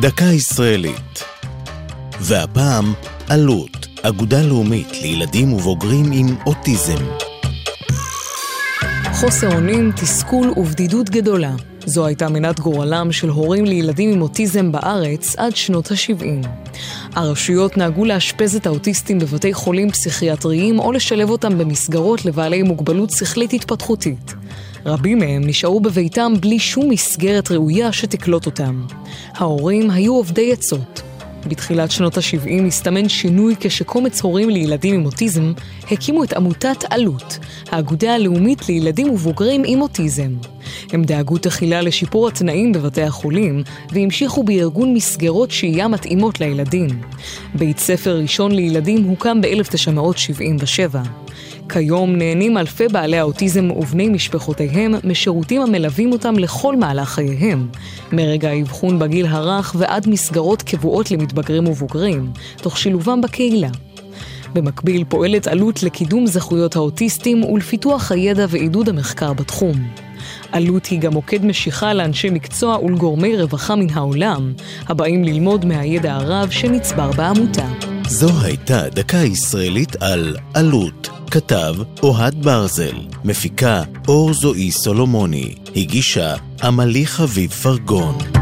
דקה ישראלית. והפעם, אלו"ט, אגודה לאומית לילדים ובוגרים עם אוטיזם. חוסר אונים, תסכול ובדידות גדולה. זו הייתה מנת גורלם של הורים לילדים עם אוטיזם בארץ עד שנות ה-70. הרשויות נהגו לאשפז את האוטיסטים בבתי חולים פסיכיאטריים או לשלב אותם במסגרות לבעלי מוגבלות שכלית התפתחותית. רבים מהם נשארו בביתם בלי שום מסגרת ראויה שתקלוט אותם. ההורים היו עובדי עצות. בתחילת שנות ה-70 הסתמן שינוי כשקומץ הורים לילדים עם אוטיזם הקימו את עמותת עלות, האגודה הלאומית לילדים ובוגרים עם אוטיזם. הם דאגו תחילה לשיפור התנאים בבתי החולים והמשיכו בארגון מסגרות שהייה מתאימות לילדים. בית ספר ראשון לילדים הוקם ב-1977. כיום נהנים אלפי בעלי האוטיזם ובני משפחותיהם משירותים המלווים אותם לכל מהלך חייהם, מרגע האבחון בגיל הרך ועד מסגרות קבועות למתבגרים ובוגרים, תוך שילובם בקהילה. במקביל פועלת עלות לקידום זכויות האוטיסטים ולפיתוח הידע ועידוד המחקר בתחום. עלות היא גם מוקד משיכה לאנשי מקצוע ולגורמי רווחה מן העולם, הבאים ללמוד מהידע הרב שנצבר בעמותה. זו הייתה דקה ישראלית על עלות. כתב אוהד ברזל, מפיקה אור זועי סולומוני, הגישה עמלי חביב פרגון.